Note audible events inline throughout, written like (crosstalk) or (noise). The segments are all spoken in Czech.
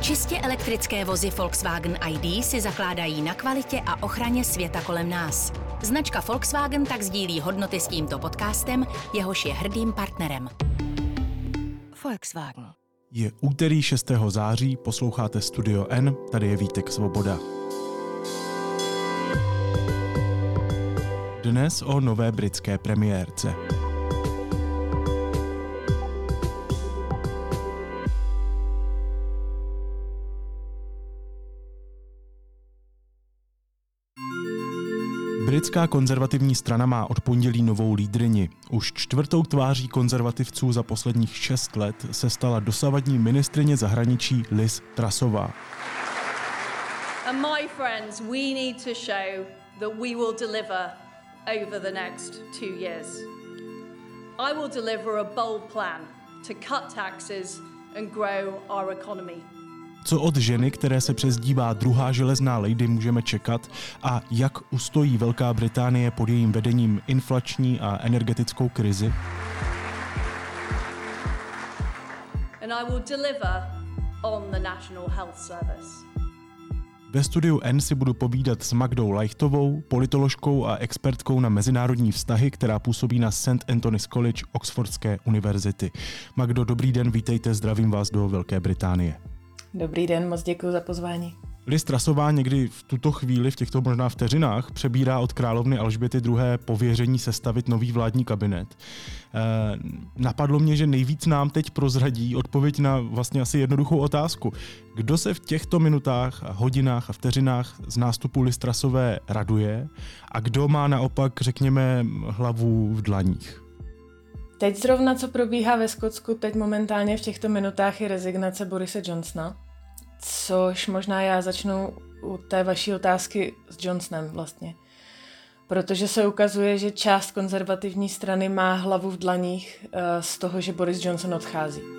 Čistě elektrické vozy Volkswagen ID si zakládají na kvalitě a ochraně světa kolem nás. Značka Volkswagen tak sdílí hodnoty s tímto podcastem, jehož je hrdým partnerem. Volkswagen. Je úterý 6. září, posloucháte Studio N, tady je Vítek Svoboda. Dnes o nové britské premiérce. Britská konzervativní strana má od pondělí novou lídrini. Už čtvrtou tváří konzervativců za posledních šest let se stala dosavadní ministrině zahraničí Liz Trasová. And grow our economy. Co od ženy, které se přezdívá druhá železná lady, můžeme čekat a jak ustojí Velká Británie pod jejím vedením inflační a energetickou krizi? And I will deliver on the National Health Service. Ve studiu N si budu povídat s Magdou Lajchtovou, politoložkou a expertkou na mezinárodní vztahy, která působí na St. Anthony's College Oxfordské univerzity. Magdo, dobrý den, vítejte, zdravím vás do Velké Británie. Dobrý den, moc děkuji za pozvání. Liz Trasová někdy v tuto chvíli, v těchto možná vteřinách, přebírá od královny Alžběty II. pověření sestavit nový vládní kabinet. E, napadlo mě, že nejvíc nám teď prozradí odpověď na vlastně asi jednoduchou otázku. Kdo se v těchto minutách, hodinách a vteřinách z nástupu Liz Trasové raduje a kdo má naopak, řekněme, hlavu v dlaních? Teď zrovna, co probíhá ve Skotsku, teď momentálně v těchto minutách je rezignace Borise Johnsona, což možná já začnu u té vaší otázky s Johnsonem vlastně. Protože se ukazuje, že část konzervativní strany má hlavu v dlaních uh, z toho, že Boris Johnson odchází.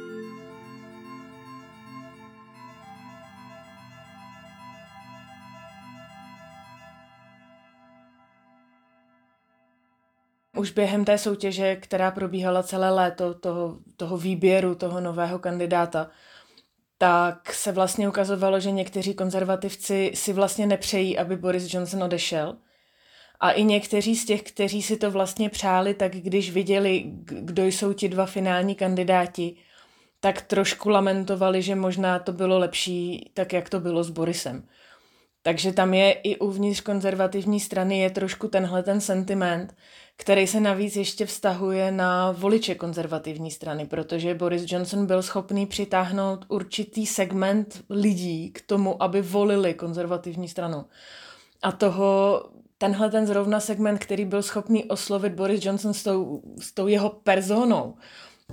Už během té soutěže, která probíhala celé léto, toho, toho výběru toho nového kandidáta, tak se vlastně ukazovalo, že někteří konzervativci si vlastně nepřejí, aby Boris Johnson odešel. A i někteří z těch, kteří si to vlastně přáli, tak když viděli, kdo jsou ti dva finální kandidáti, tak trošku lamentovali, že možná to bylo lepší, tak jak to bylo s Borisem. Takže tam je i uvnitř konzervativní strany je trošku tenhle ten sentiment, který se navíc ještě vztahuje na voliče konzervativní strany, protože Boris Johnson byl schopný přitáhnout určitý segment lidí k tomu, aby volili konzervativní stranu. A toho, tenhle ten zrovna segment, který byl schopný oslovit Boris Johnson s tou, s tou jeho personou,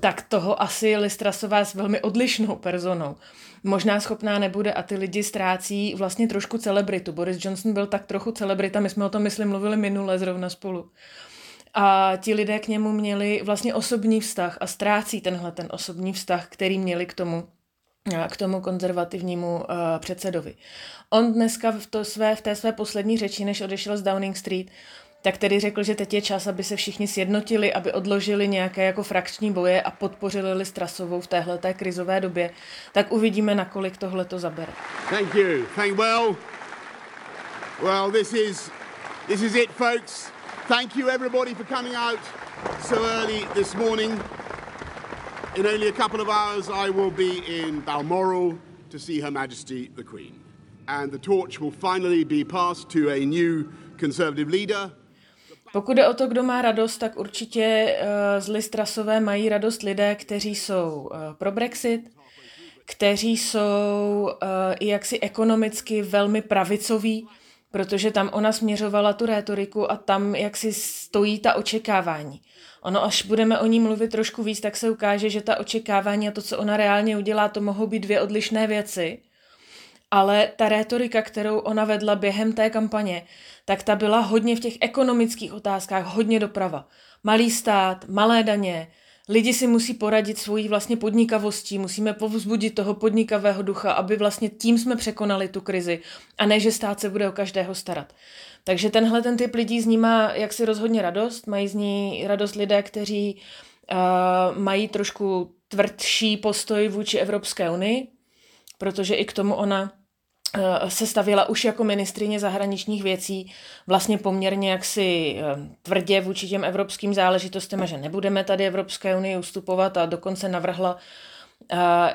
tak toho asi Listrasová s velmi odlišnou personou. Možná schopná nebude a ty lidi ztrácí vlastně trošku celebritu. Boris Johnson byl tak trochu celebrita, my jsme o tom, myslím, mluvili minule zrovna spolu. A ti lidé k němu měli vlastně osobní vztah a ztrácí tenhle ten osobní vztah, který měli k tomu, k tomu konzervativnímu uh, předsedovi. On dneska v, to své, v té své poslední řeči, než odešel z Downing Street, tak tedy řekl, že teď je čas, aby se všichni sjednotili, aby odložili nějaké jako frakční boje a podpořili Listrasovou v téhleté krizové době. Tak uvidíme, nakolik tohle to zabere. Thank you. Thank well. Well, this is, this is it, folks. Thank you everybody for coming out so early this morning. In only a couple of hours, I will be in Balmoral to see Her Majesty the Queen. And the torch will finally be passed to a new Conservative leader. Pokud jde o to, kdo má radost, tak určitě uh, z Listrasové mají radost lidé, kteří jsou uh, pro Brexit, kteří jsou uh, i jaksi ekonomicky velmi pravicoví, protože tam ona směřovala tu rétoriku a tam jak si stojí ta očekávání. Ono, až budeme o ní mluvit trošku víc, tak se ukáže, že ta očekávání a to, co ona reálně udělá, to mohou být dvě odlišné věci. Ale ta rétorika, kterou ona vedla během té kampaně, tak ta byla hodně v těch ekonomických otázkách, hodně doprava. Malý stát, malé daně, lidi si musí poradit svojí vlastně podnikavostí, musíme povzbudit toho podnikavého ducha, aby vlastně tím jsme překonali tu krizi a ne, že stát se bude o každého starat. Takže tenhle ten typ lidí z ní má jaksi rozhodně radost, mají z ní radost lidé, kteří uh, mají trošku tvrdší postoj vůči Evropské unii, protože i k tomu ona eh, se stavila už jako ministrině zahraničních věcí vlastně poměrně jaksi eh, tvrdě vůči těm evropským záležitostem, že nebudeme tady Evropské unii ustupovat a dokonce navrhla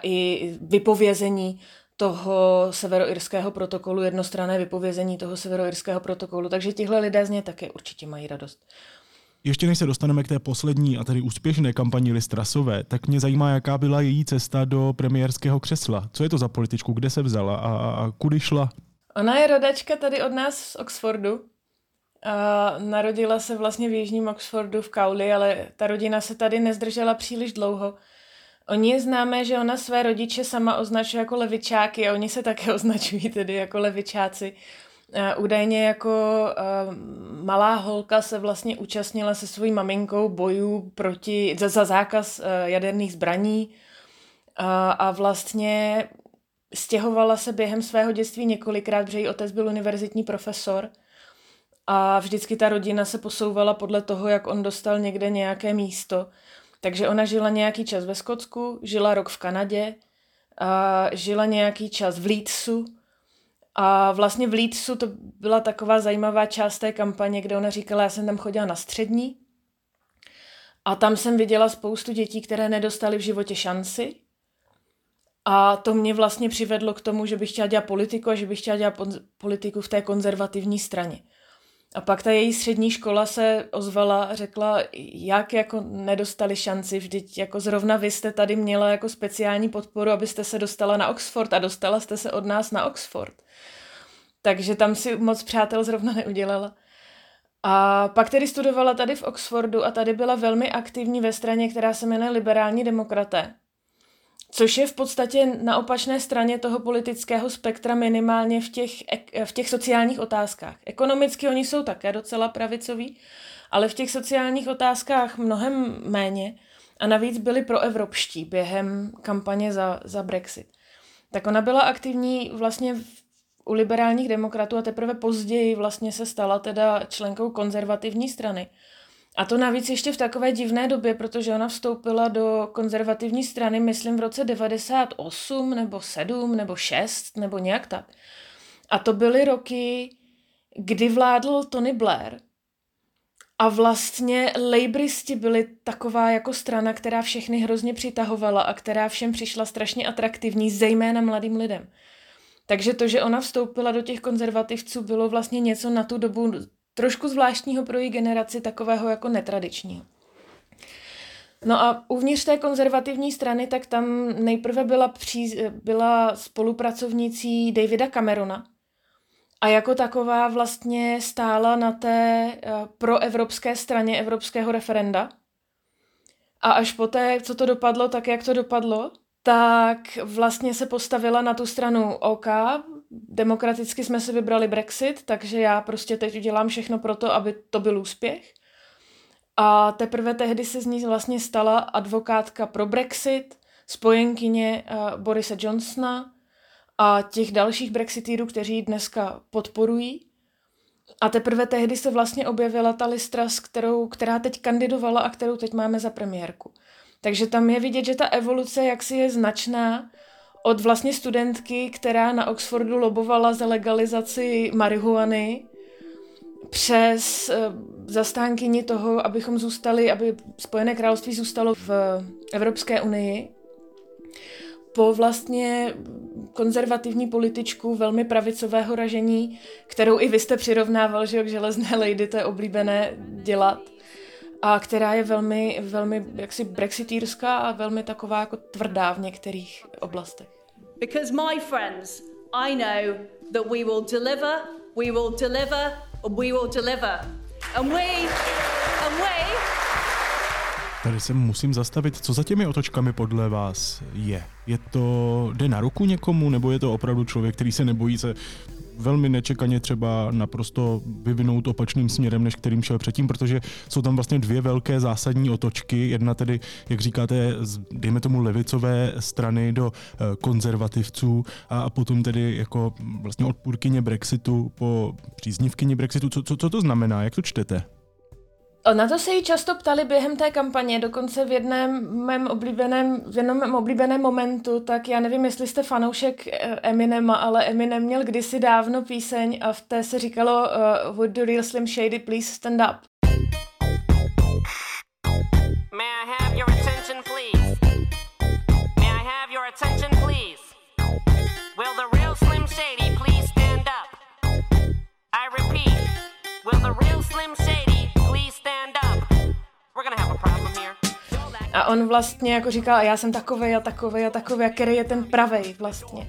i vypovězení toho severoirského protokolu, jednostranné vypovězení toho severoirského protokolu. Takže tihle lidé z něj také určitě mají radost. Ještě než se dostaneme k té poslední a tedy úspěšné kampani Listrasové, tak mě zajímá, jaká byla její cesta do premiérského křesla. Co je to za političku, kde se vzala a, a kudy šla? Ona je rodačka tady od nás z Oxfordu. A narodila se vlastně v jižním Oxfordu v Kauli, ale ta rodina se tady nezdržela příliš dlouho. Oni je známé, že ona své rodiče sama označuje jako levičáky a oni se také (laughs) označují tedy jako levičáci. Údajně jako malá holka se vlastně účastnila se svojí maminkou bojů proti, za, za zákaz jaderných zbraní a, a vlastně stěhovala se během svého dětství několikrát, protože její otec byl univerzitní profesor a vždycky ta rodina se posouvala podle toho, jak on dostal někde nějaké místo. Takže ona žila nějaký čas ve Skotsku, žila rok v Kanadě, a žila nějaký čas v Leedsu, a vlastně v Leedsu to byla taková zajímavá část té kampaně, kde ona říkala, já jsem tam chodila na střední a tam jsem viděla spoustu dětí, které nedostaly v životě šanci. A to mě vlastně přivedlo k tomu, že bych chtěla dělat politiku a že bych chtěla dělat politiku v té konzervativní straně. A pak ta její střední škola se ozvala a řekla, jak jako nedostali šanci, vždyť jako zrovna vy jste tady měla jako speciální podporu, abyste se dostala na Oxford a dostala jste se od nás na Oxford. Takže tam si moc přátel zrovna neudělala. A pak tedy studovala tady v Oxfordu a tady byla velmi aktivní ve straně, která se jmenuje Liberální demokraté. Což je v podstatě na opačné straně toho politického spektra minimálně v těch, v těch sociálních otázkách. Ekonomicky oni jsou také docela pravicoví, ale v těch sociálních otázkách mnohem méně a navíc byli proevropští během kampaně za, za Brexit. Tak ona byla aktivní vlastně u liberálních demokratů a teprve později vlastně se stala teda členkou konzervativní strany. A to navíc ještě v takové divné době, protože ona vstoupila do konzervativní strany, myslím, v roce 98 nebo 7 nebo 6 nebo nějak tak. A to byly roky, kdy vládl Tony Blair. A vlastně Labouristi byli taková jako strana, která všechny hrozně přitahovala a která všem přišla strašně atraktivní, zejména mladým lidem. Takže to, že ona vstoupila do těch konzervativců, bylo vlastně něco na tu dobu trošku zvláštního pro její generaci, takového jako netradičního. No a uvnitř té konzervativní strany, tak tam nejprve byla, příz, byla spolupracovnicí Davida Camerona a jako taková vlastně stála na té uh, proevropské straně evropského referenda. A až poté, co to dopadlo tak, jak to dopadlo, tak vlastně se postavila na tu stranu OK, demokraticky jsme si vybrali Brexit, takže já prostě teď udělám všechno pro to, aby to byl úspěch. A teprve tehdy se z ní vlastně stala advokátka pro Brexit, spojenkyně uh, Borise Johnsona a těch dalších brexitýrů, kteří dneska podporují. A teprve tehdy se vlastně objevila ta listra, s kterou, která teď kandidovala a kterou teď máme za premiérku. Takže tam je vidět, že ta evoluce jaksi je značná od vlastně studentky, která na Oxfordu lobovala za legalizaci marihuany, přes uh, zastánkyni toho, abychom zůstali, aby Spojené království zůstalo v Evropské unii, po vlastně konzervativní političku velmi pravicového ražení, kterou i vy jste přirovnával, že k železné lady, to je oblíbené dělat a která je velmi, velmi jaksi brexitýrská a velmi taková jako tvrdá v některých oblastech. Because my friends, I know that we will deliver, we will deliver, we will deliver. And we, and we... Tady se musím zastavit. Co za těmi otočkami podle vás je? Je to, jde na ruku někomu, nebo je to opravdu člověk, který se nebojí se velmi nečekaně třeba naprosto vyvinout opačným směrem, než kterým šel předtím, protože jsou tam vlastně dvě velké zásadní otočky. Jedna tedy, jak říkáte, dejme tomu levicové strany do eh, konzervativců a potom tedy jako vlastně odpůrkyně Brexitu po příznivkyni Brexitu. Co, co, co to znamená? Jak to čtete? Na to se jí často ptali během té kampaně, dokonce v jednom mém oblíbeném, v jednom mém oblíbeném momentu, tak já nevím, jestli jste fanoušek eh, Eminema, ale Eminem měl kdysi dávno píseň a v té se říkalo uh, Would the real Slim Shady please stand up? May I have your attention, please? May I have your attention, please? Will the real a problem here. A on vlastně jako říkal, já jsem takovej a takovej a takovej, a který je ten pravej vlastně.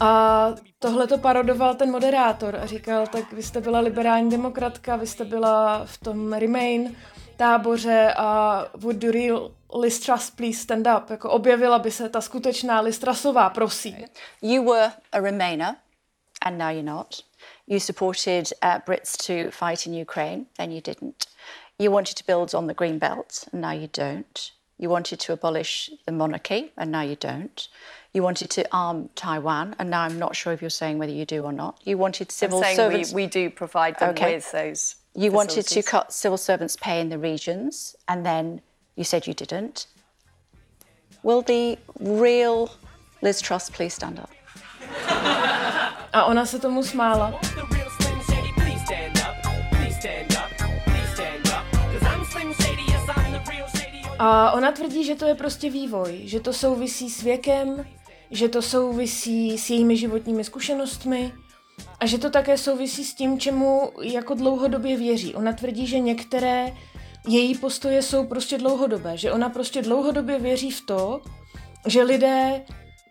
A tohle to parodoval ten moderátor a říkal, tak vy jste byla liberální demokratka, vy jste byla v tom Remain, táboře a would the real Liz Truss please stand up? Jako objevila by se ta skutečná Liz Trussová, prosím. You were a Remainer and now you're not. You supported uh, Brits to fight in Ukraine, then you didn't. You wanted to build on the green belt and now you don't. You wanted to abolish the monarchy and now you don't. You wanted to arm Taiwan, and now I'm not sure if you're saying whether you do or not. You wanted civil servants. We, we do provide them okay. with those you wanted to cut civil servants' pay in the regions, and then you said you didn't. Will the real Liz Truss please stand up? A ona se tomu smála. A ona tvrdí, že to je prostě vývoj, že to souvisí s věkem, že to souvisí s jejími životními zkušenostmi, a že to také souvisí s tím, čemu jako dlouhodobě věří. Ona tvrdí, že některé její postoje jsou prostě dlouhodobé, že ona prostě dlouhodobě věří v to, že lidé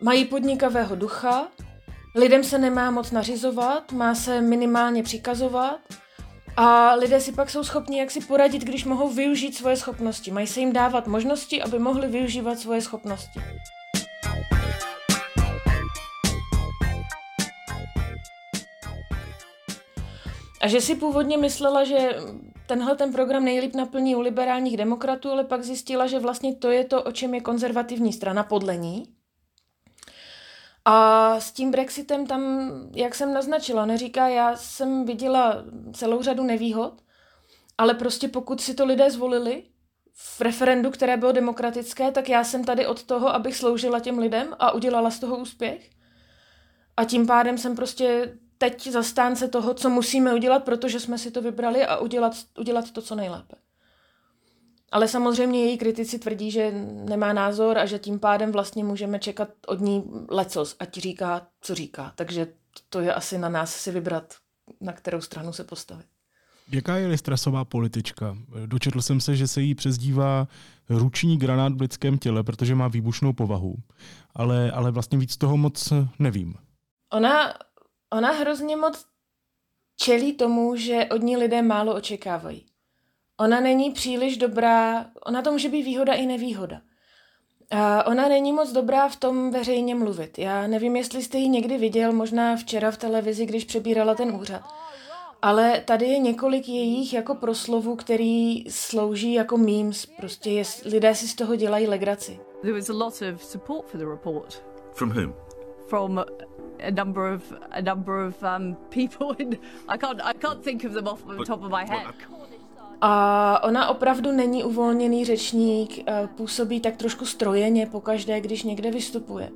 mají podnikavého ducha, lidem se nemá moc nařizovat, má se minimálně přikazovat a lidé si pak jsou schopni jak si poradit, když mohou využít svoje schopnosti. Mají se jim dávat možnosti, aby mohli využívat svoje schopnosti. A že si původně myslela, že tenhle ten program nejlíp naplní u liberálních demokratů, ale pak zjistila, že vlastně to je to, o čem je konzervativní strana podle ní. A s tím Brexitem tam, jak jsem naznačila, neříká, já jsem viděla celou řadu nevýhod, ale prostě pokud si to lidé zvolili v referendu, které bylo demokratické, tak já jsem tady od toho, abych sloužila těm lidem a udělala z toho úspěch. A tím pádem jsem prostě teď zastánce toho, co musíme udělat, protože jsme si to vybrali a udělat, udělat to, co nejlépe. Ale samozřejmě její kritici tvrdí, že nemá názor a že tím pádem vlastně můžeme čekat od ní lecos, ať říká, co říká. Takže to je asi na nás si vybrat, na kterou stranu se postavit. Jaká je Listrasová politička? Dočetl jsem se, že se jí přezdívá ruční granát v lidském těle, protože má výbušnou povahu. Ale, ale vlastně víc toho moc nevím. Ona Ona hrozně moc čelí tomu, že od ní lidé málo očekávají. Ona není příliš dobrá, ona to může být výhoda i nevýhoda. A ona není moc dobrá v tom veřejně mluvit. Já nevím, jestli jste ji někdy viděl, možná včera v televizi, když přebírala ten úřad. Ale tady je několik jejich jako proslovů, který slouží jako memes. Prostě je, lidé si z toho dělají legraci. There was a lot of support for the report. From whom? From a number of a number of um, people. (laughs) In, I can't I can't think of them off the top of my head. A ona opravdu není uvolněný řečník, eh, působí tak trošku strojeně pokaždé, když někde vystupuje.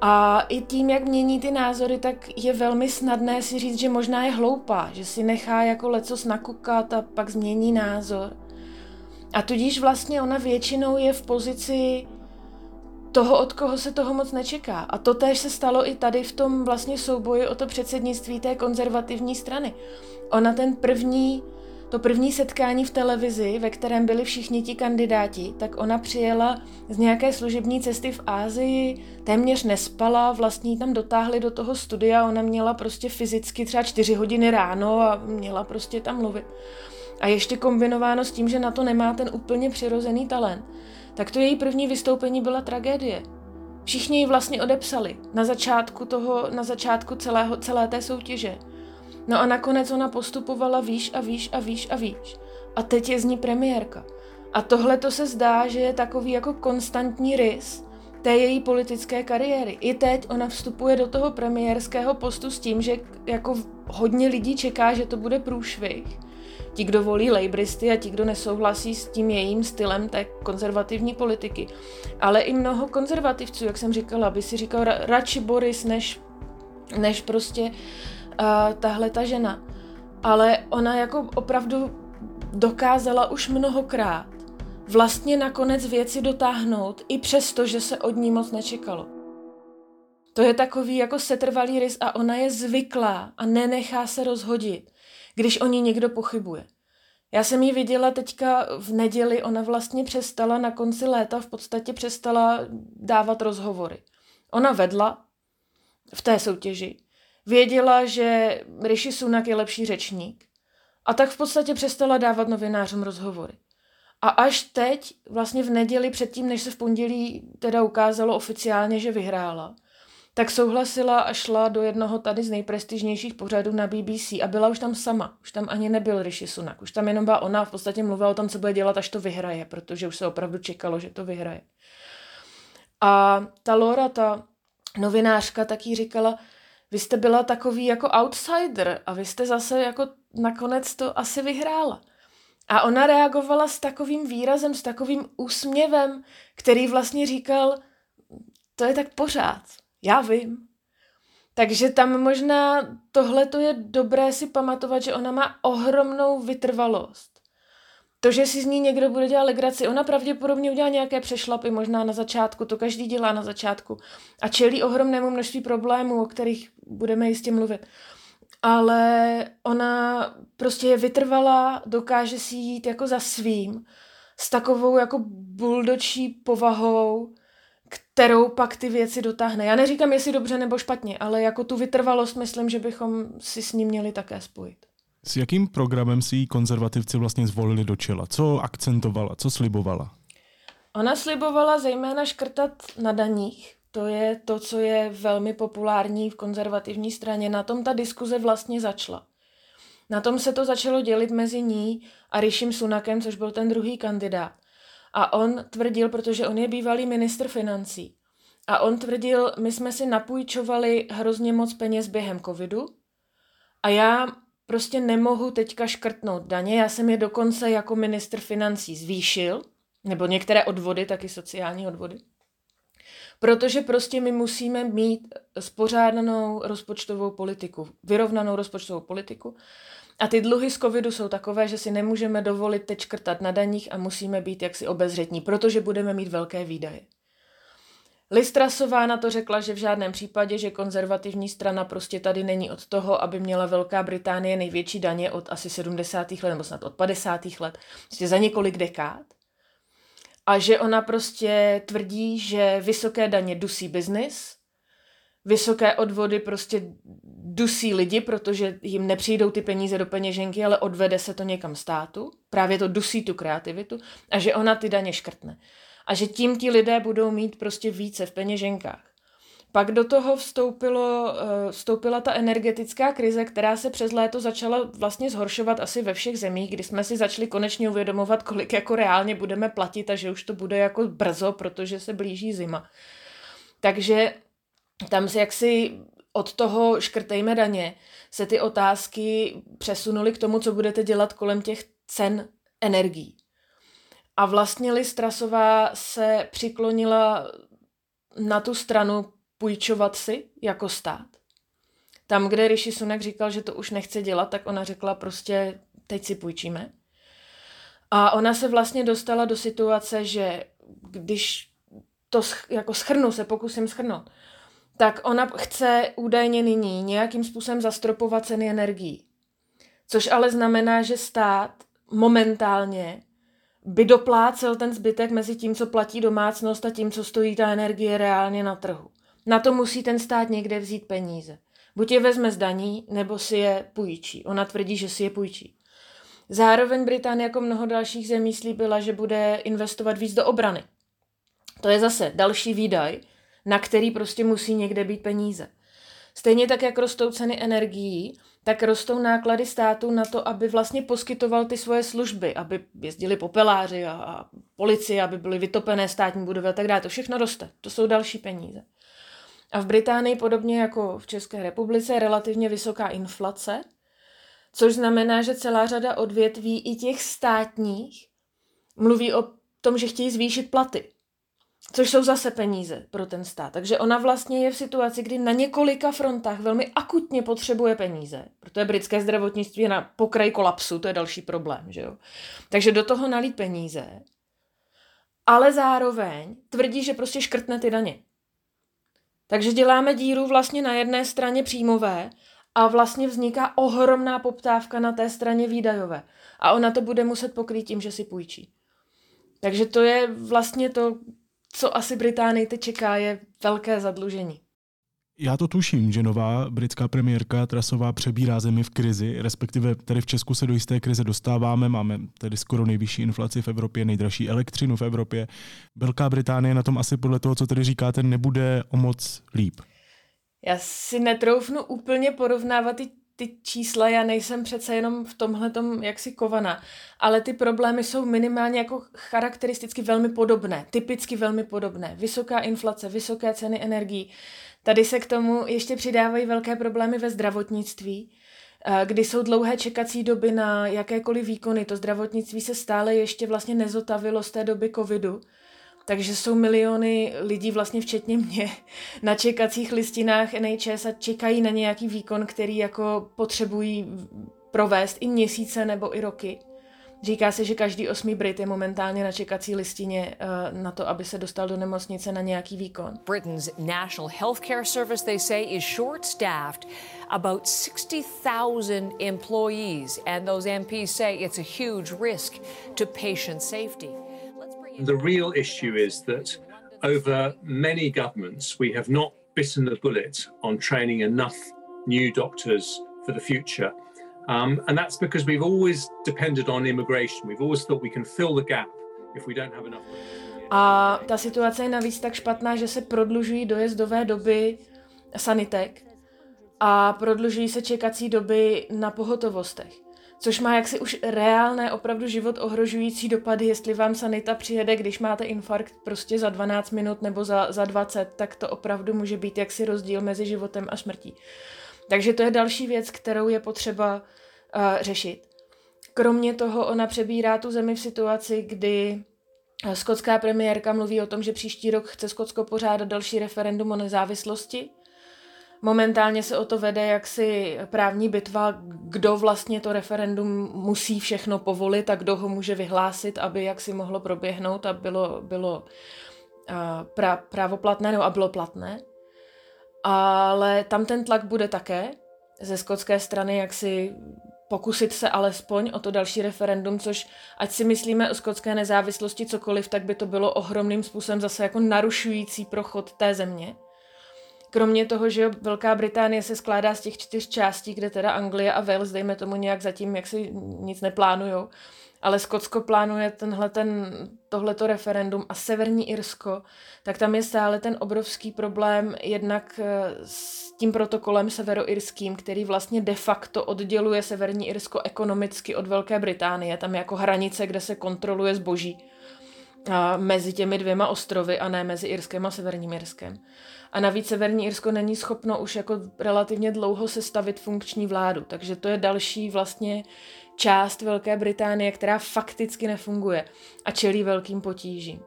A i tím, jak mění ty názory, tak je velmi snadné si říct, že možná je hloupá, že si nechá jako lecos nakukat a pak změní názor. A tudíž vlastně ona většinou je v pozici toho, od koho se toho moc nečeká. A to též se stalo i tady v tom vlastně souboji o to předsednictví té konzervativní strany. Ona ten první, to první setkání v televizi, ve kterém byli všichni ti kandidáti, tak ona přijela z nějaké služební cesty v Ázii, téměř nespala, vlastně tam dotáhli do toho studia, ona měla prostě fyzicky třeba čtyři hodiny ráno a měla prostě tam mluvit. A ještě kombinováno s tím, že na to nemá ten úplně přirozený talent tak to její první vystoupení byla tragédie. Všichni ji vlastně odepsali na začátku toho, na začátku celého, celé té soutěže. No a nakonec ona postupovala výš a výš a výš a výš. A teď je z ní premiérka. A tohle to se zdá, že je takový jako konstantní rys té její politické kariéry. I teď ona vstupuje do toho premiérského postu s tím, že jako hodně lidí čeká, že to bude průšvih ti, kdo volí lejbristy a ti, kdo nesouhlasí s tím jejím stylem té konzervativní politiky. Ale i mnoho konzervativců, jak jsem říkala, by si říkal radši Boris, než, než prostě uh, tahle ta žena. Ale ona jako opravdu dokázala už mnohokrát vlastně nakonec věci dotáhnout, i přesto, že se od ní moc nečekalo. To je takový jako setrvalý rys a ona je zvyklá a nenechá se rozhodit, když o ní někdo pochybuje. Já jsem ji viděla teďka v neděli, ona vlastně přestala na konci léta, v podstatě přestala dávat rozhovory. Ona vedla v té soutěži. Věděla, že Rishi Sunak je lepší řečník. A tak v podstatě přestala dávat novinářům rozhovory. A až teď, vlastně v neděli předtím, než se v pondělí teda ukázalo oficiálně, že vyhrála, tak souhlasila a šla do jednoho tady z nejprestižnějších pořadů na BBC a byla už tam sama. Už tam ani nebyl Rishi Sunak. Už tam jenom byla ona v podstatě mluvila o tom, co bude dělat, až to vyhraje, protože už se opravdu čekalo, že to vyhraje. A ta Laura, ta novinářka, taky říkala, vy jste byla takový jako outsider a vy jste zase jako nakonec to asi vyhrála. A ona reagovala s takovým výrazem, s takovým úsměvem, který vlastně říkal, to je tak pořád, já vím. Takže tam možná tohle je dobré si pamatovat, že ona má ohromnou vytrvalost. To, že si z ní někdo bude dělat legraci, ona pravděpodobně udělá nějaké přešlapy, možná na začátku, to každý dělá na začátku. A čelí ohromnému množství problémů, o kterých budeme jistě mluvit ale ona prostě je vytrvalá, dokáže si jít jako za svým, s takovou jako buldočí povahou, kterou pak ty věci dotáhne. Já neříkám, jestli dobře nebo špatně, ale jako tu vytrvalost myslím, že bychom si s ním měli také spojit. S jakým programem si konzervativci vlastně zvolili do čela? Co akcentovala, co slibovala? Ona slibovala zejména škrtat na daních, to je to, co je velmi populární v konzervativní straně. Na tom ta diskuze vlastně začala. Na tom se to začalo dělit mezi ní a Rishim Sunakem, což byl ten druhý kandidát. A on tvrdil, protože on je bývalý ministr financí, a on tvrdil, my jsme si napůjčovali hrozně moc peněz během covidu a já prostě nemohu teďka škrtnout daně, já jsem je dokonce jako ministr financí zvýšil, nebo některé odvody, taky sociální odvody. Protože prostě my musíme mít spořádanou rozpočtovou politiku, vyrovnanou rozpočtovou politiku. A ty dluhy z covidu jsou takové, že si nemůžeme dovolit teď škrtat na daních a musíme být jaksi obezřetní, protože budeme mít velké výdaje. Listrasová na to řekla, že v žádném případě, že konzervativní strana prostě tady není od toho, aby měla Velká Británie největší daně od asi 70. let nebo snad od 50. let, prostě za několik dekád a že ona prostě tvrdí, že vysoké daně dusí biznis, vysoké odvody prostě dusí lidi, protože jim nepřijdou ty peníze do peněženky, ale odvede se to někam státu. Právě to dusí tu kreativitu a že ona ty daně škrtne. A že tím ti lidé budou mít prostě více v peněženkách. Pak do toho vstoupilo, eh, vstoupila ta energetická krize, která se přes léto začala vlastně zhoršovat asi ve všech zemích, kdy jsme si začali konečně uvědomovat, kolik jako reálně budeme platit a že už to bude jako brzo, protože se blíží zima. Takže tam se jaksi od toho škrtejme daně se ty otázky přesunuly k tomu, co budete dělat kolem těch cen energií. A vlastně Listrasová se přiklonila na tu stranu půjčovat si jako stát. Tam, kde Rishi Sunak říkal, že to už nechce dělat, tak ona řekla prostě, teď si půjčíme. A ona se vlastně dostala do situace, že když to jako schrnu, se pokusím schrnout, tak ona chce údajně nyní nějakým způsobem zastropovat ceny energií. Což ale znamená, že stát momentálně by doplácel ten zbytek mezi tím, co platí domácnost a tím, co stojí ta energie reálně na trhu. Na to musí ten stát někde vzít peníze. Buď je vezme z daní, nebo si je půjčí. Ona tvrdí, že si je půjčí. Zároveň Británie jako mnoho dalších zemí slíbila, že bude investovat víc do obrany. To je zase další výdaj, na který prostě musí někde být peníze. Stejně tak, jak rostou ceny energií, tak rostou náklady státu na to, aby vlastně poskytoval ty svoje služby, aby jezdili popeláři a, a policie, aby byly vytopené státní budovy a tak dále. To všechno roste. To jsou další peníze. A v Británii, podobně jako v České republice, je relativně vysoká inflace, Což znamená, že celá řada odvětví i těch státních mluví o tom, že chtějí zvýšit platy. Což jsou zase peníze pro ten stát. Takže ona vlastně je v situaci, kdy na několika frontách velmi akutně potřebuje peníze, protože britské zdravotnictví je na pokraji kolapsu, to je další problém, že jo. Takže do toho nalít peníze, ale zároveň tvrdí, že prostě škrtne ty daně. Takže děláme díru vlastně na jedné straně příjmové a vlastně vzniká ohromná poptávka na té straně výdajové. A ona to bude muset pokrýt tím, že si půjčí. Takže to je vlastně to, co asi Británii teď čeká, je velké zadlužení. Já to tuším, že nová britská premiérka Trasová přebírá zemi v krizi, respektive tady v Česku se do jisté krize dostáváme, máme tedy skoro nejvyšší inflaci v Evropě, nejdražší elektřinu v Evropě. Velká Británie na tom asi podle toho, co tady říkáte, nebude o moc líp. Já si netroufnu úplně porovnávat ty ty čísla, já nejsem přece jenom v tomhle tom jaksi kovaná, ale ty problémy jsou minimálně jako charakteristicky velmi podobné, typicky velmi podobné. Vysoká inflace, vysoké ceny energií. Tady se k tomu ještě přidávají velké problémy ve zdravotnictví, eh, kdy jsou dlouhé čekací doby na jakékoliv výkony. To zdravotnictví se stále ještě vlastně nezotavilo z té doby covidu. Takže jsou miliony lidí, vlastně včetně mě, (laughs) na čekacích listinách NHS a čekají na nějaký výkon, který jako potřebují provést i měsíce nebo i roky. Říká se, že každý osmý Brit je momentálně na čekací listině uh, na to, aby se dostal do nemocnice na nějaký výkon. Britain's National Healthcare Service, they say, is short-staffed. About 60,000 employees, and those MPs say it's a huge risk to patient safety. The real issue is that over many governments, we have not bitten the bullet on training enough new doctors for the future. Um, and that's because we've always depended on immigration. We've always thought we can fill the gap if we don't have enough. A ta situace je navíc tak špatná, že se prodlužují dojezdové doby sanitek a prodlužují se čekací doby na pohotovostech což má jaksi už reálné, opravdu život ohrožující dopady, jestli vám sanita přijede, když máte infarkt prostě za 12 minut nebo za, za 20, tak to opravdu může být jaksi rozdíl mezi životem a smrtí. Takže to je další věc, kterou je potřeba uh, řešit. Kromě toho ona přebírá tu zemi v situaci, kdy eh, skotská premiérka mluví o tom, že příští rok chce Skotsko pořádat další referendum o nezávislosti, Momentálně se o to vede jaksi právní bitva, kdo vlastně to referendum musí všechno povolit a kdo ho může vyhlásit, aby jaksi mohlo proběhnout a bylo, bylo pra, právoplatné nebo a bylo platné. Ale tam ten tlak bude také ze skotské strany, jak si pokusit se alespoň o to další referendum, což ať si myslíme o skotské nezávislosti cokoliv, tak by to bylo ohromným způsobem zase jako narušující prochod té země. Kromě toho, že Velká Británie se skládá z těch čtyř částí, kde teda Anglie a Wales, dejme tomu nějak zatím, jak si nic neplánujou, ale Skotsko plánuje tenhle ten, tohleto referendum a Severní Irsko, tak tam je stále ten obrovský problém jednak eh, s tím protokolem severoirským, který vlastně de facto odděluje Severní Irsko ekonomicky od Velké Británie. Tam je jako hranice, kde se kontroluje zboží a mezi těmi dvěma ostrovy a ne mezi Irskem a Severním Irskem. A navíc Severní Irsko není schopno už jako relativně dlouho sestavit funkční vládu, takže to je další vlastně část Velké Británie, která fakticky nefunguje a čelí velkým potížím.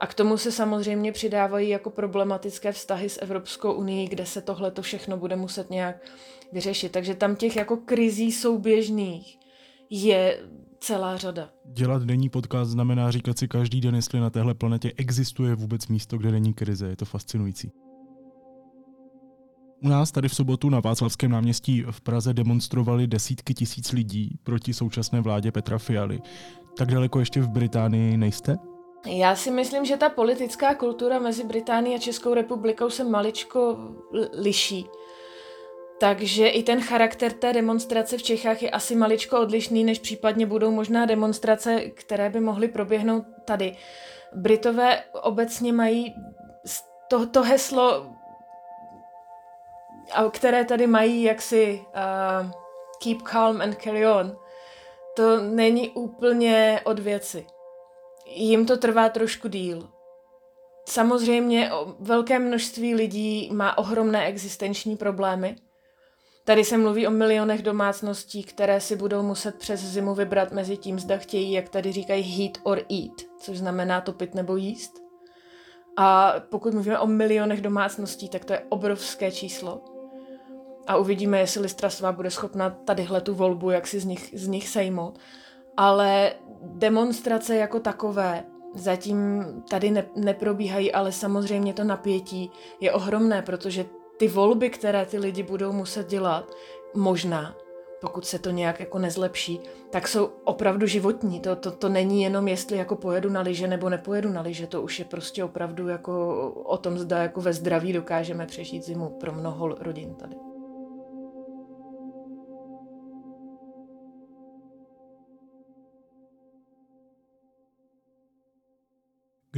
A k tomu se samozřejmě přidávají jako problematické vztahy s Evropskou unii, kde se tohle to všechno bude muset nějak vyřešit. Takže tam těch jako krizí souběžných je celá řada. Dělat denní podcast znamená říkat si každý den, jestli na téhle planetě existuje vůbec místo, kde není krize. Je to fascinující. U nás tady v sobotu na Václavském náměstí v Praze demonstrovali desítky tisíc lidí proti současné vládě Petra Fialy. Tak daleko ještě v Británii nejste? Já si myslím, že ta politická kultura mezi Británií a Českou republikou se maličko liší. Takže i ten charakter té demonstrace v Čechách je asi maličko odlišný, než případně budou možná demonstrace, které by mohly proběhnout tady. Britové obecně mají to, to heslo které tady mají jaksi uh, keep calm and carry on, to není úplně od věci. Jim to trvá trošku díl. Samozřejmě velké množství lidí má ohromné existenční problémy Tady se mluví o milionech domácností, které si budou muset přes zimu vybrat mezi tím, zda chtějí, jak tady říkají, heat or eat, což znamená topit nebo jíst. A pokud mluvíme o milionech domácností, tak to je obrovské číslo. A uvidíme, jestli Listrasová bude schopna tadyhle tu volbu, jak si z nich, z nich sejmout. Ale demonstrace jako takové zatím tady ne, neprobíhají, ale samozřejmě to napětí je ohromné, protože ty volby, které ty lidi budou muset dělat, možná, pokud se to nějak jako nezlepší, tak jsou opravdu životní. To, to, to není jenom, jestli jako pojedu na lyže nebo nepojedu na lyže, to už je prostě opravdu jako o tom, zda jako ve zdraví dokážeme přežít zimu pro mnoho rodin tady.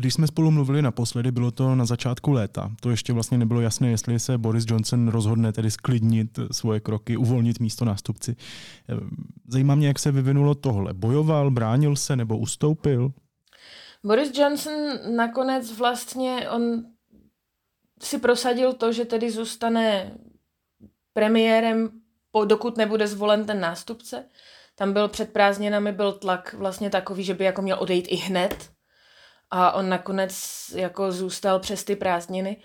Když jsme spolu mluvili naposledy, bylo to na začátku léta. To ještě vlastně nebylo jasné, jestli se Boris Johnson rozhodne tedy sklidnit svoje kroky, uvolnit místo nástupci. Zajímá mě, jak se vyvinulo tohle. Bojoval, bránil se nebo ustoupil? Boris Johnson nakonec vlastně on si prosadil to, že tedy zůstane premiérem, dokud nebude zvolen ten nástupce. Tam byl před prázdninami byl tlak vlastně takový, že by jako měl odejít i hned, a on nakonec jako zůstal přes ty prázdniny,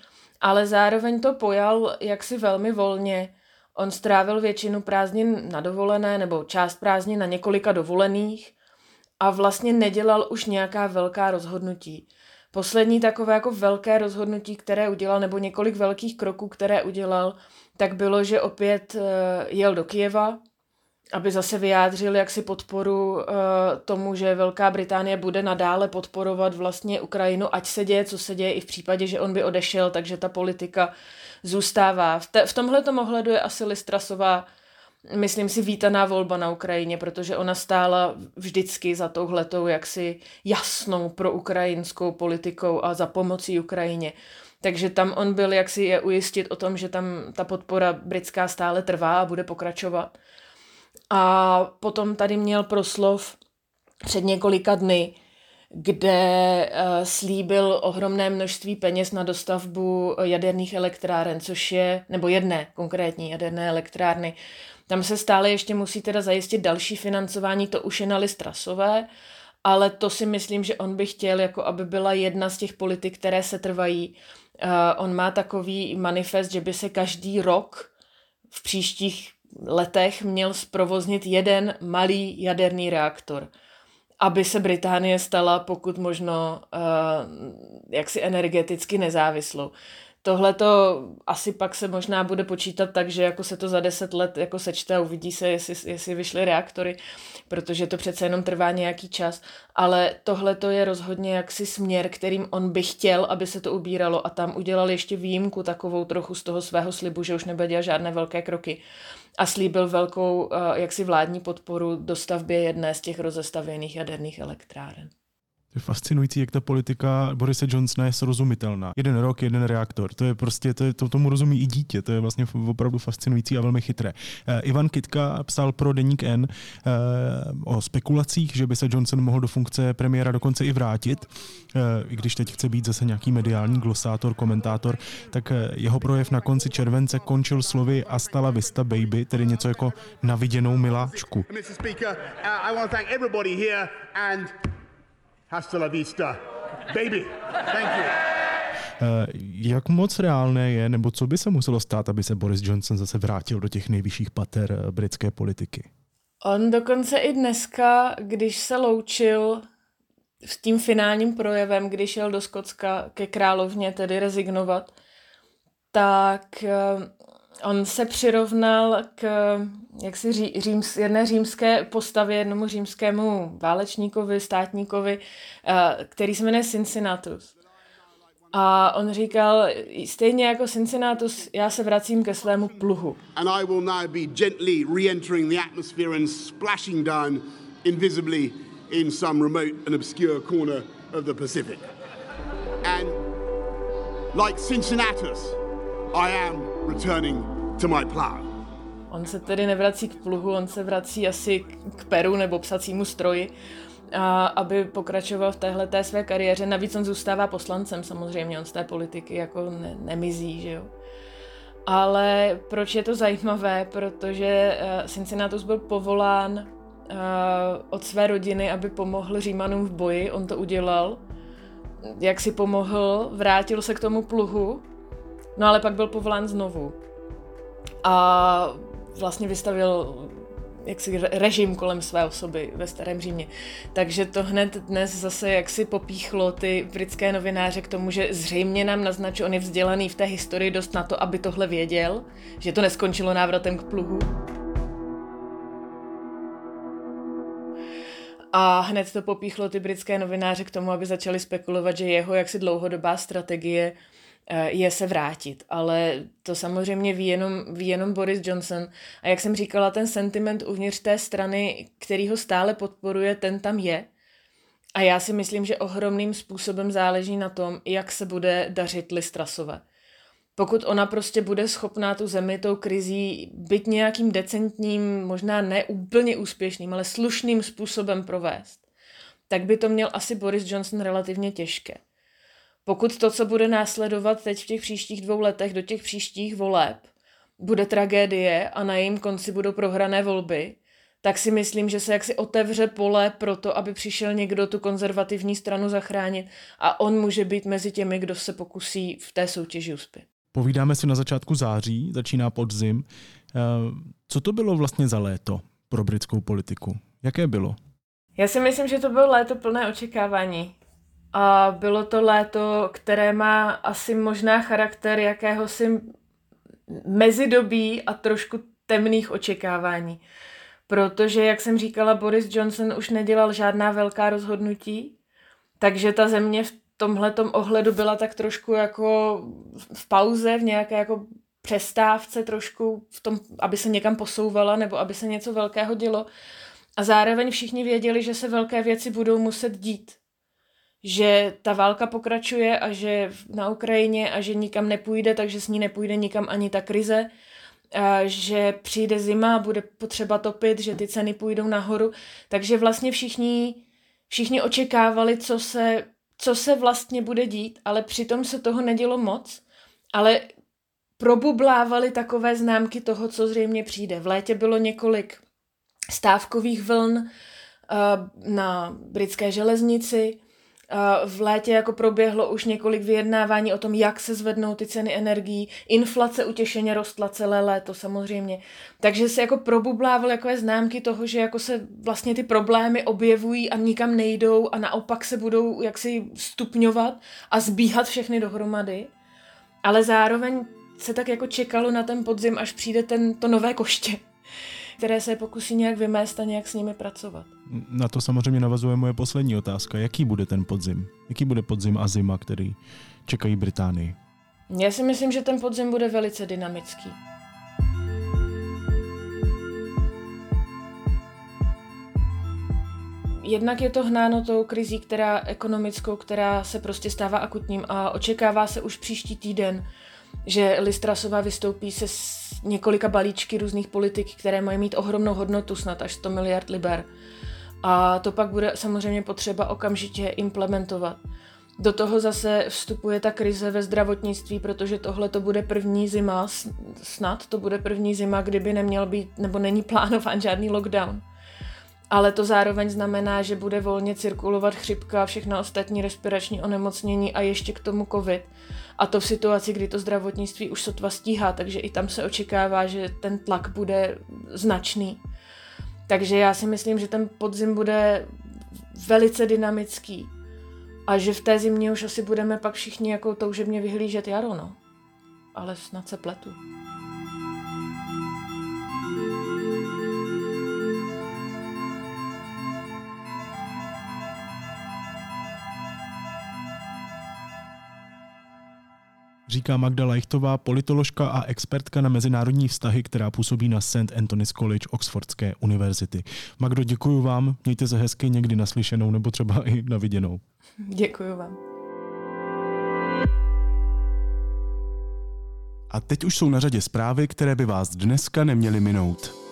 ale zároveň to pojal jaksi velmi volně. On strávil většinu prázdnin na dovolené nebo část prázdnin na několika dovolených a vlastně nedělal už nějaká velká rozhodnutí. Poslední takové jako velké rozhodnutí, které udělal, nebo několik velkých kroků, které udělal, tak bylo, že opět eh, jel do Kijeva, aby zase vyjádřil jaksi podporu uh, tomu, že Velká Británie bude nadále podporovat vlastně Ukrajinu, ať se děje, co se děje i v případě, že on by odešel, takže ta politika zůstává. V, te, v tomhle ohledu je asi Listrasová, myslím si, vítaná volba na Ukrajině, protože ona stála vždycky za touhletou jaksi jasnou pro ukrajinskou politikou a za pomocí Ukrajině. Takže tam on byl jaksi je ujistit o tom, že tam ta podpora britská stále trvá a bude pokračovat. A potom tady měl proslov před několika dny, kde uh, slíbil ohromné množství peněz na dostavbu jaderných elektráren, což je, nebo jedné konkrétní jaderné elektrárny. Tam se stále ještě musí teda zajistit další financování, to už je na list trasové, ale to si myslím, že on by chtěl, jako aby byla jedna z těch politik, které se trvají. Uh, on má takový manifest, že by se každý rok v příštích letech měl zprovoznit jeden malý jaderný reaktor, aby se Británie stala pokud možno uh, jaksi energeticky nezávislou. Tohle to asi pak se možná bude počítat tak, že jako se to za deset let jako sečte a uvidí se, jestli, jestli vyšly reaktory, protože to přece jenom trvá nějaký čas, ale tohle to je rozhodně jaksi směr, kterým on by chtěl, aby se to ubíralo a tam udělal ještě výjimku takovou trochu z toho svého slibu, že už nebude dělat žádné velké kroky a slíbil velkou eh, jaksi vládní podporu dostavbě jedné z těch rozestavěných jaderných elektráren je fascinující, jak ta politika Borise Johnsona je srozumitelná. Jeden rok, jeden reaktor. To je prostě, to, je, to tomu rozumí i dítě. To je vlastně opravdu fascinující a velmi chytré. Uh, Ivan Kitka psal pro Deník N uh, o spekulacích, že by se Johnson mohl do funkce premiéra dokonce i vrátit. Uh, I když teď chce být zase nějaký mediální glosátor, komentátor, tak jeho projev na konci července končil slovy a stala vista baby, tedy něco jako naviděnou miláčku. Mr. Speaker, uh, I to Hasta la vista, baby. Thank you. Uh, jak moc reálné je, nebo co by se muselo stát, aby se Boris Johnson zase vrátil do těch nejvyšších pater eh, britské politiky? On dokonce i dneska, když se loučil s tím finálním projevem, když šel do Skotska ke královně tedy rezignovat, tak eh, on se přirovnal k jak si ří, říms, jedné římské postavě, jednomu římskému válečníkovi, státníkovi, uh, který se jmenuje Cincinnatus. A on říkal, stejně jako Cincinnatus, já se vracím ke svému pluhu. And I will now be gently re-entering the atmosphere and splashing down invisibly in some remote and obscure corner of the Pacific. And like Cincinnatus, I am returning to my plow. On se tedy nevrací k pluhu, on se vrací asi k peru nebo psacímu stroji, a aby pokračoval v téhle té své kariéře. Navíc on zůstává poslancem samozřejmě, on z té politiky jako ne, nemizí, že jo. Ale proč je to zajímavé? Protože uh, Cincinnatus byl povolán uh, od své rodiny, aby pomohl Římanům v boji. On to udělal. Jak si pomohl, vrátil se k tomu pluhu, no ale pak byl povolán znovu. A vlastně vystavil jaksi režim kolem své osoby ve Starém Římě. Takže to hned dnes zase jaksi popíchlo ty britské novináře k tomu, že zřejmě nám naznačuje, on je vzdělaný v té historii dost na to, aby tohle věděl, že to neskončilo návratem k pluhu. A hned to popíchlo ty britské novináře k tomu, aby začali spekulovat, že jeho jaksi dlouhodobá strategie Eh, je se vrátit, ale to samozřejmě ví jenom, ví jenom Boris Johnson. A jak jsem říkala, ten sentiment uvnitř té strany, který ho stále podporuje, ten tam je. A já si myslím, že ohromným způsobem záleží na tom, jak se bude dařit Listrasové. Pokud ona prostě bude schopná tu zemi tou krizí být nějakým decentním, možná ne úplně úspěšným, ale slušným způsobem provést, tak by to měl asi Boris Johnson relativně těžké. Pokud to, co bude následovat teď v těch příštích dvou letech do těch příštích voleb, bude tragédie a na jejím konci budou prohrané volby, tak si myslím, že se jaksi otevře pole pro to, aby přišel někdo tu konzervativní stranu zachránit a on může být mezi těmi, kdo se pokusí v té soutěži uspět. Povídáme si na začátku září, začíná podzim. Eh, co to bylo vlastně za léto pro britskou politiku? Jaké bylo? Já si myslím, že to bylo léto plné očekávání. A bylo to léto, které má asi možná charakter jakéhosi mezidobí a trošku temných očekávání. Protože, jak jsem říkala, Boris Johnson už nedělal žádná velká rozhodnutí, takže ta země v tomhletom ohledu byla tak trošku jako v pauze, v nějaké jako přestávce trošku v tom, aby se někam posouvala nebo aby se něco velkého dělo. A zároveň všichni věděli, že se velké věci budou muset dít že ta válka pokračuje a že na Ukrajině a že nikam nepůjde, takže s ní nepůjde nikam ani ta krize, a že přijde zima, bude potřeba topit, že ty ceny půjdou nahoru, takže vlastně všichni, všichni očekávali, co se, co se vlastně bude dít, ale přitom se toho nedělo moc, ale probublávaly takové známky toho, co zřejmě přijde. V létě bylo několik stávkových vln na britské železnici, v létě jako proběhlo už několik vyjednávání o tom, jak se zvednou ty ceny energií. Inflace utěšeně rostla celé léto samozřejmě. Takže se jako probublávaly jako známky toho, že jako se vlastně ty problémy objevují a nikam nejdou a naopak se budou jaksi stupňovat a zbíhat všechny dohromady. Ale zároveň se tak jako čekalo na ten podzim, až přijde ten, to nové koště které se pokusí nějak vymést a nějak s nimi pracovat. Na to samozřejmě navazuje moje poslední otázka. Jaký bude ten podzim? Jaký bude podzim a zima, který čekají Británii? Já si myslím, že ten podzim bude velice dynamický. Jednak je to hnáno tou krizí, která ekonomickou, která se prostě stává akutním a očekává se už příští týden, že Listrasová vystoupí se s několika balíčky různých politik, které mají mít ohromnou hodnotu, snad až 100 miliard liber. A to pak bude samozřejmě potřeba okamžitě implementovat. Do toho zase vstupuje ta krize ve zdravotnictví, protože tohle to bude první zima, snad to bude první zima, kdyby neměl být, nebo není plánován žádný lockdown ale to zároveň znamená, že bude volně cirkulovat chřipka a všechna ostatní respirační onemocnění a ještě k tomu covid. A to v situaci, kdy to zdravotnictví už sotva stíhá, takže i tam se očekává, že ten tlak bude značný. Takže já si myslím, že ten podzim bude velice dynamický a že v té zimě už asi budeme pak všichni jako toužebně vyhlížet jaro, no. Ale snad se pletu. Říká Magda Leichtová, politoložka a expertka na mezinárodní vztahy, která působí na St. Anthony's College Oxfordské univerzity. Magdo, děkuji vám, mějte se hezky někdy naslyšenou nebo třeba i na viděnou. Děkuji vám. A teď už jsou na řadě zprávy, které by vás dneska neměly minout.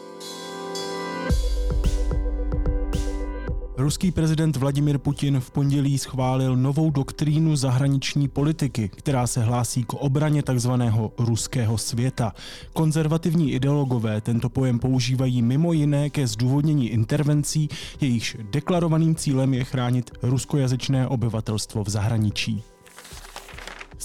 Ruský prezident Vladimir Putin v pondělí schválil novou doktrínu zahraniční politiky, která se hlásí k obraně tzv. ruského světa. Konzervativní ideologové tento pojem používají mimo jiné ke zdůvodnění intervencí, jejichž deklarovaným cílem je chránit ruskojazyčné obyvatelstvo v zahraničí.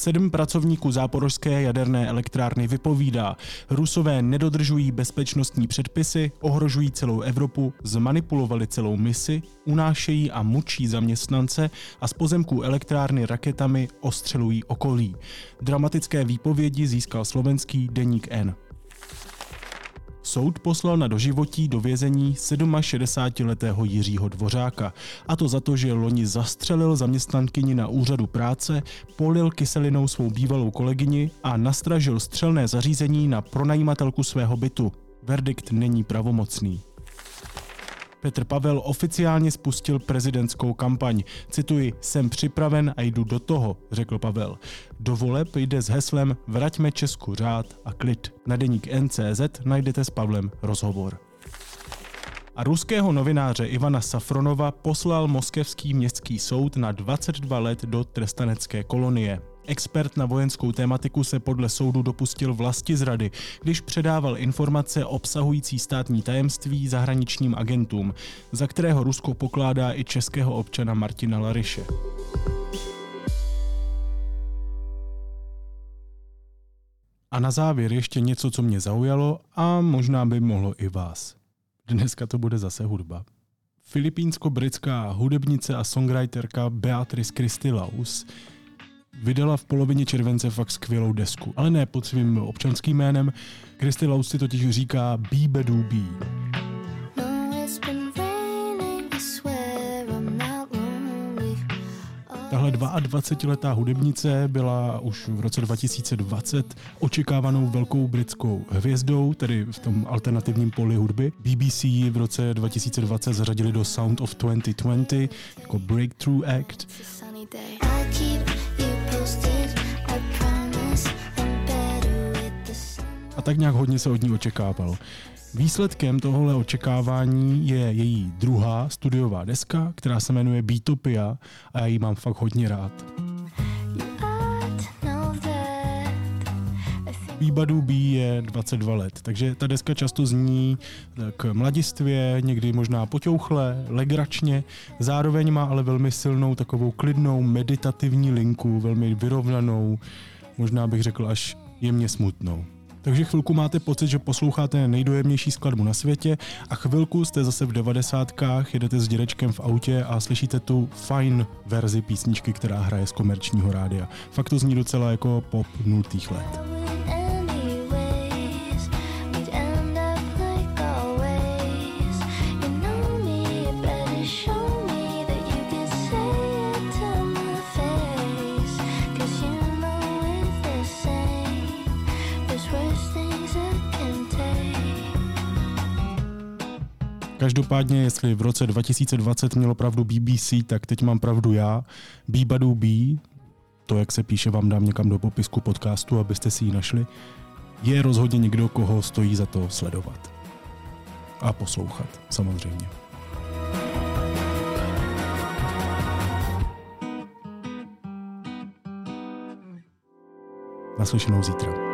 Sedm pracovníků záporožské jaderné elektrárny vypovídá. Rusové nedodržují bezpečnostní předpisy, ohrožují celou Evropu, zmanipulovali celou misi, unášejí a mučí zaměstnance a z pozemků elektrárny raketami ostřelují okolí. Dramatické výpovědi získal slovenský deník N. Soud poslal na doživotí do vězení 67-letého Jiřího Dvořáka. A to za to, že loni zastřelil zaměstnankyni na úřadu práce, polil kyselinou svou bývalou kolegyni a nastražil střelné zařízení na pronajímatelku svého bytu. Verdikt není pravomocný. Petr Pavel oficiálně spustil prezidentskou kampaň. Cituji, jsem připraven a jdu do toho, řekl Pavel. Do voleb jde s heslem Vraťme Česku řád a klid. Na deník NCZ najdete s Pavlem rozhovor a ruského novináře Ivana Safronova poslal moskevský městský soud na 22 let do trestanecké kolonie. Expert na vojenskou tématiku se podle soudu dopustil vlasti zrady, když předával informace obsahující státní tajemství zahraničním agentům, za kterého Rusko pokládá i českého občana Martina Lariše. A na závěr ještě něco, co mě zaujalo a možná by mohlo i vás. Dneska to bude zase hudba. Filipínsko-britská hudebnice a songwriterka Beatrice Christilaus vydala v polovině července fakt skvělou desku, ale ne pod svým občanským jménem. Christilaus si totiž říká Bedu Bee. Tahle 22-letá hudebnice byla už v roce 2020 očekávanou velkou britskou hvězdou, tedy v tom alternativním poli hudby. BBC v roce 2020 zařadili do Sound of 2020 jako Breakthrough Act. A tak nějak hodně se od ní očekávalo. Výsledkem tohohle očekávání je její druhá studiová deska, která se jmenuje Beatopia a já ji mám fakt hodně rád. Bíbadu B je 22 let, takže ta deska často zní k mladistvě, někdy možná poťouchle, legračně, zároveň má ale velmi silnou takovou klidnou meditativní linku, velmi vyrovnanou, možná bych řekl až jemně smutnou. Takže chvilku máte pocit, že posloucháte nejdojemnější skladbu na světě a chvilku jste zase v devadesátkách, jedete s dědečkem v autě a slyšíte tu fajn verzi písničky, která hraje z komerčního rádia. Fakt to zní docela jako pop nultých let. Každopádně, jestli v roce 2020 mělo pravdu BBC, tak teď mám pravdu já. Bíbadu B, to, jak se píše, vám dám někam do popisku podcastu, abyste si ji našli, je rozhodně někdo, koho stojí za to sledovat. A poslouchat, samozřejmě. Naslyšenou zítra.